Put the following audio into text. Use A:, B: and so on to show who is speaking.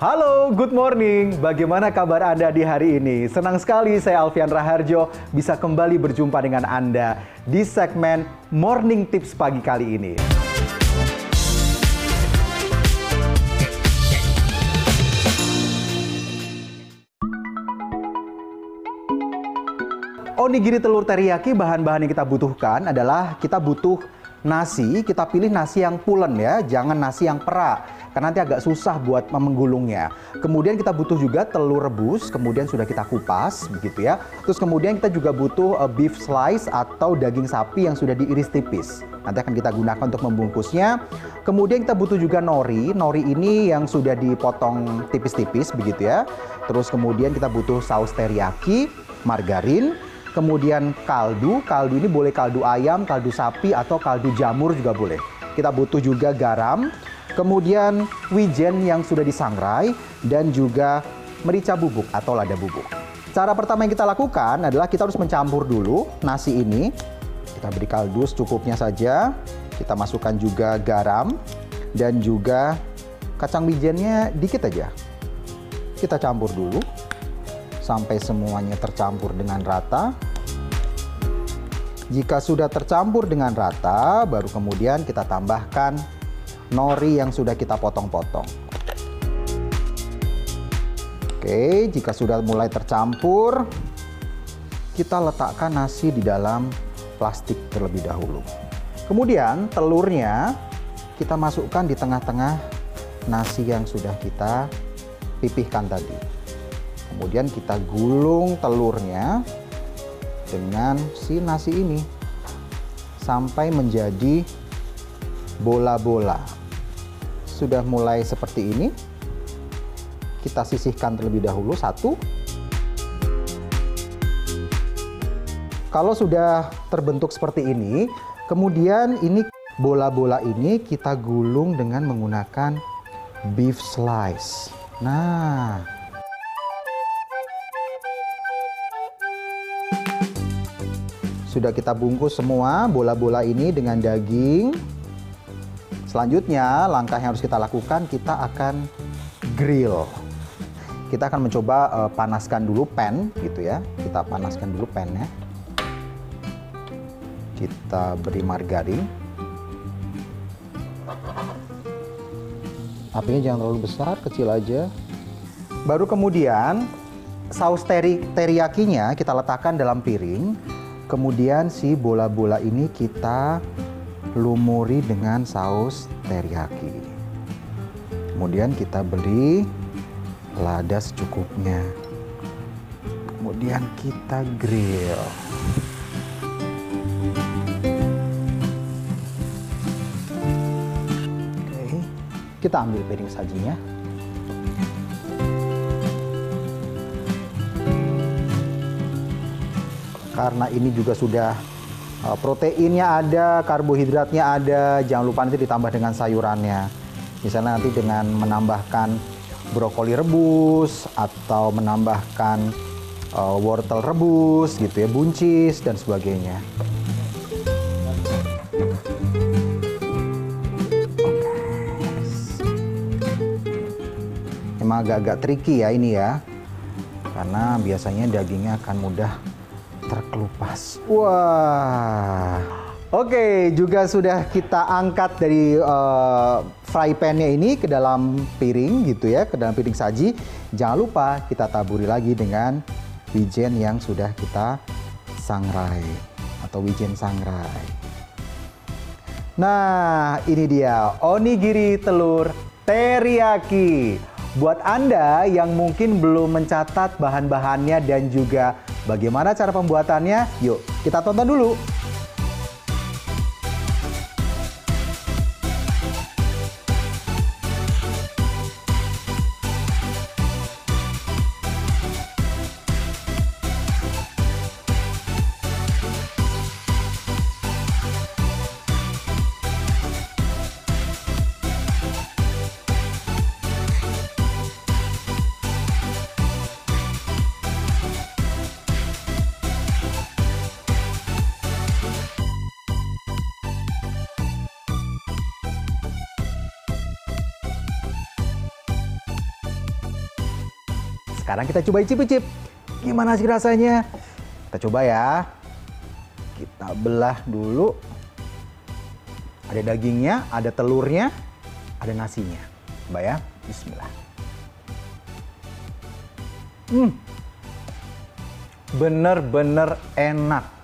A: Halo, good morning. Bagaimana kabar Anda di hari ini? Senang sekali saya Alfian Raharjo bisa kembali berjumpa dengan Anda di segmen Morning Tips pagi kali ini. Onigiri telur teriyaki bahan-bahan yang kita butuhkan adalah kita butuh nasi, kita pilih nasi yang pulen ya, jangan nasi yang perak karena nanti agak susah buat menggulungnya. Kemudian kita butuh juga telur rebus, kemudian sudah kita kupas begitu ya. Terus kemudian kita juga butuh uh, beef slice atau daging sapi yang sudah diiris tipis. Nanti akan kita gunakan untuk membungkusnya. Kemudian kita butuh juga nori. Nori ini yang sudah dipotong tipis-tipis begitu ya. Terus kemudian kita butuh saus teriyaki, margarin, kemudian kaldu. Kaldu ini boleh kaldu ayam, kaldu sapi, atau kaldu jamur juga boleh. Kita butuh juga garam, kemudian wijen yang sudah disangrai, dan juga merica bubuk atau lada bubuk. Cara pertama yang kita lakukan adalah kita harus mencampur dulu nasi ini. Kita beri kaldu secukupnya saja. Kita masukkan juga garam dan juga kacang wijennya dikit aja. Kita campur dulu sampai semuanya tercampur dengan rata. Jika sudah tercampur dengan rata, baru kemudian kita tambahkan nori yang sudah kita potong-potong. Oke, jika sudah mulai tercampur, kita letakkan nasi di dalam plastik terlebih dahulu. Kemudian telurnya kita masukkan di tengah-tengah nasi yang sudah kita pipihkan tadi. Kemudian kita gulung telurnya dengan si nasi ini sampai menjadi bola-bola. Sudah mulai seperti ini. Kita sisihkan terlebih dahulu satu. Kalau sudah terbentuk seperti ini, kemudian ini bola-bola ini kita gulung dengan menggunakan beef slice. Nah, Sudah kita bungkus semua bola-bola ini dengan daging. Selanjutnya, langkah yang harus kita lakukan, kita akan grill. Kita akan mencoba uh, panaskan dulu pan gitu ya. Kita panaskan dulu pannya. Kita beri margarin. Apinya jangan terlalu besar, kecil aja. Baru kemudian saus teri teriyakinya kita letakkan dalam piring Kemudian si bola-bola ini kita lumuri dengan saus teriyaki. Kemudian kita beri lada secukupnya. Kemudian kita grill. Oke, kita ambil piring sajinya. karena ini juga sudah proteinnya ada, karbohidratnya ada, jangan lupa nanti ditambah dengan sayurannya. Misalnya nanti dengan menambahkan brokoli rebus atau menambahkan uh, wortel rebus gitu ya, buncis dan sebagainya. Emang agak-agak tricky ya ini ya. Karena biasanya dagingnya akan mudah terkelupas. Wah. Oke, juga sudah kita angkat dari uh, fry pan-nya ini ke dalam piring gitu ya, ke dalam piring saji. Jangan lupa kita taburi lagi dengan wijen yang sudah kita sangrai atau wijen sangrai. Nah, ini dia onigiri telur teriyaki. Buat Anda yang mungkin belum mencatat bahan-bahannya dan juga Bagaimana cara pembuatannya? Yuk, kita tonton dulu. Sekarang kita coba icip-icip. Gimana sih rasanya? Kita coba ya. Kita belah dulu. Ada dagingnya, ada telurnya, ada nasinya. Coba ya. Bismillah. Hmm. Bener-bener enak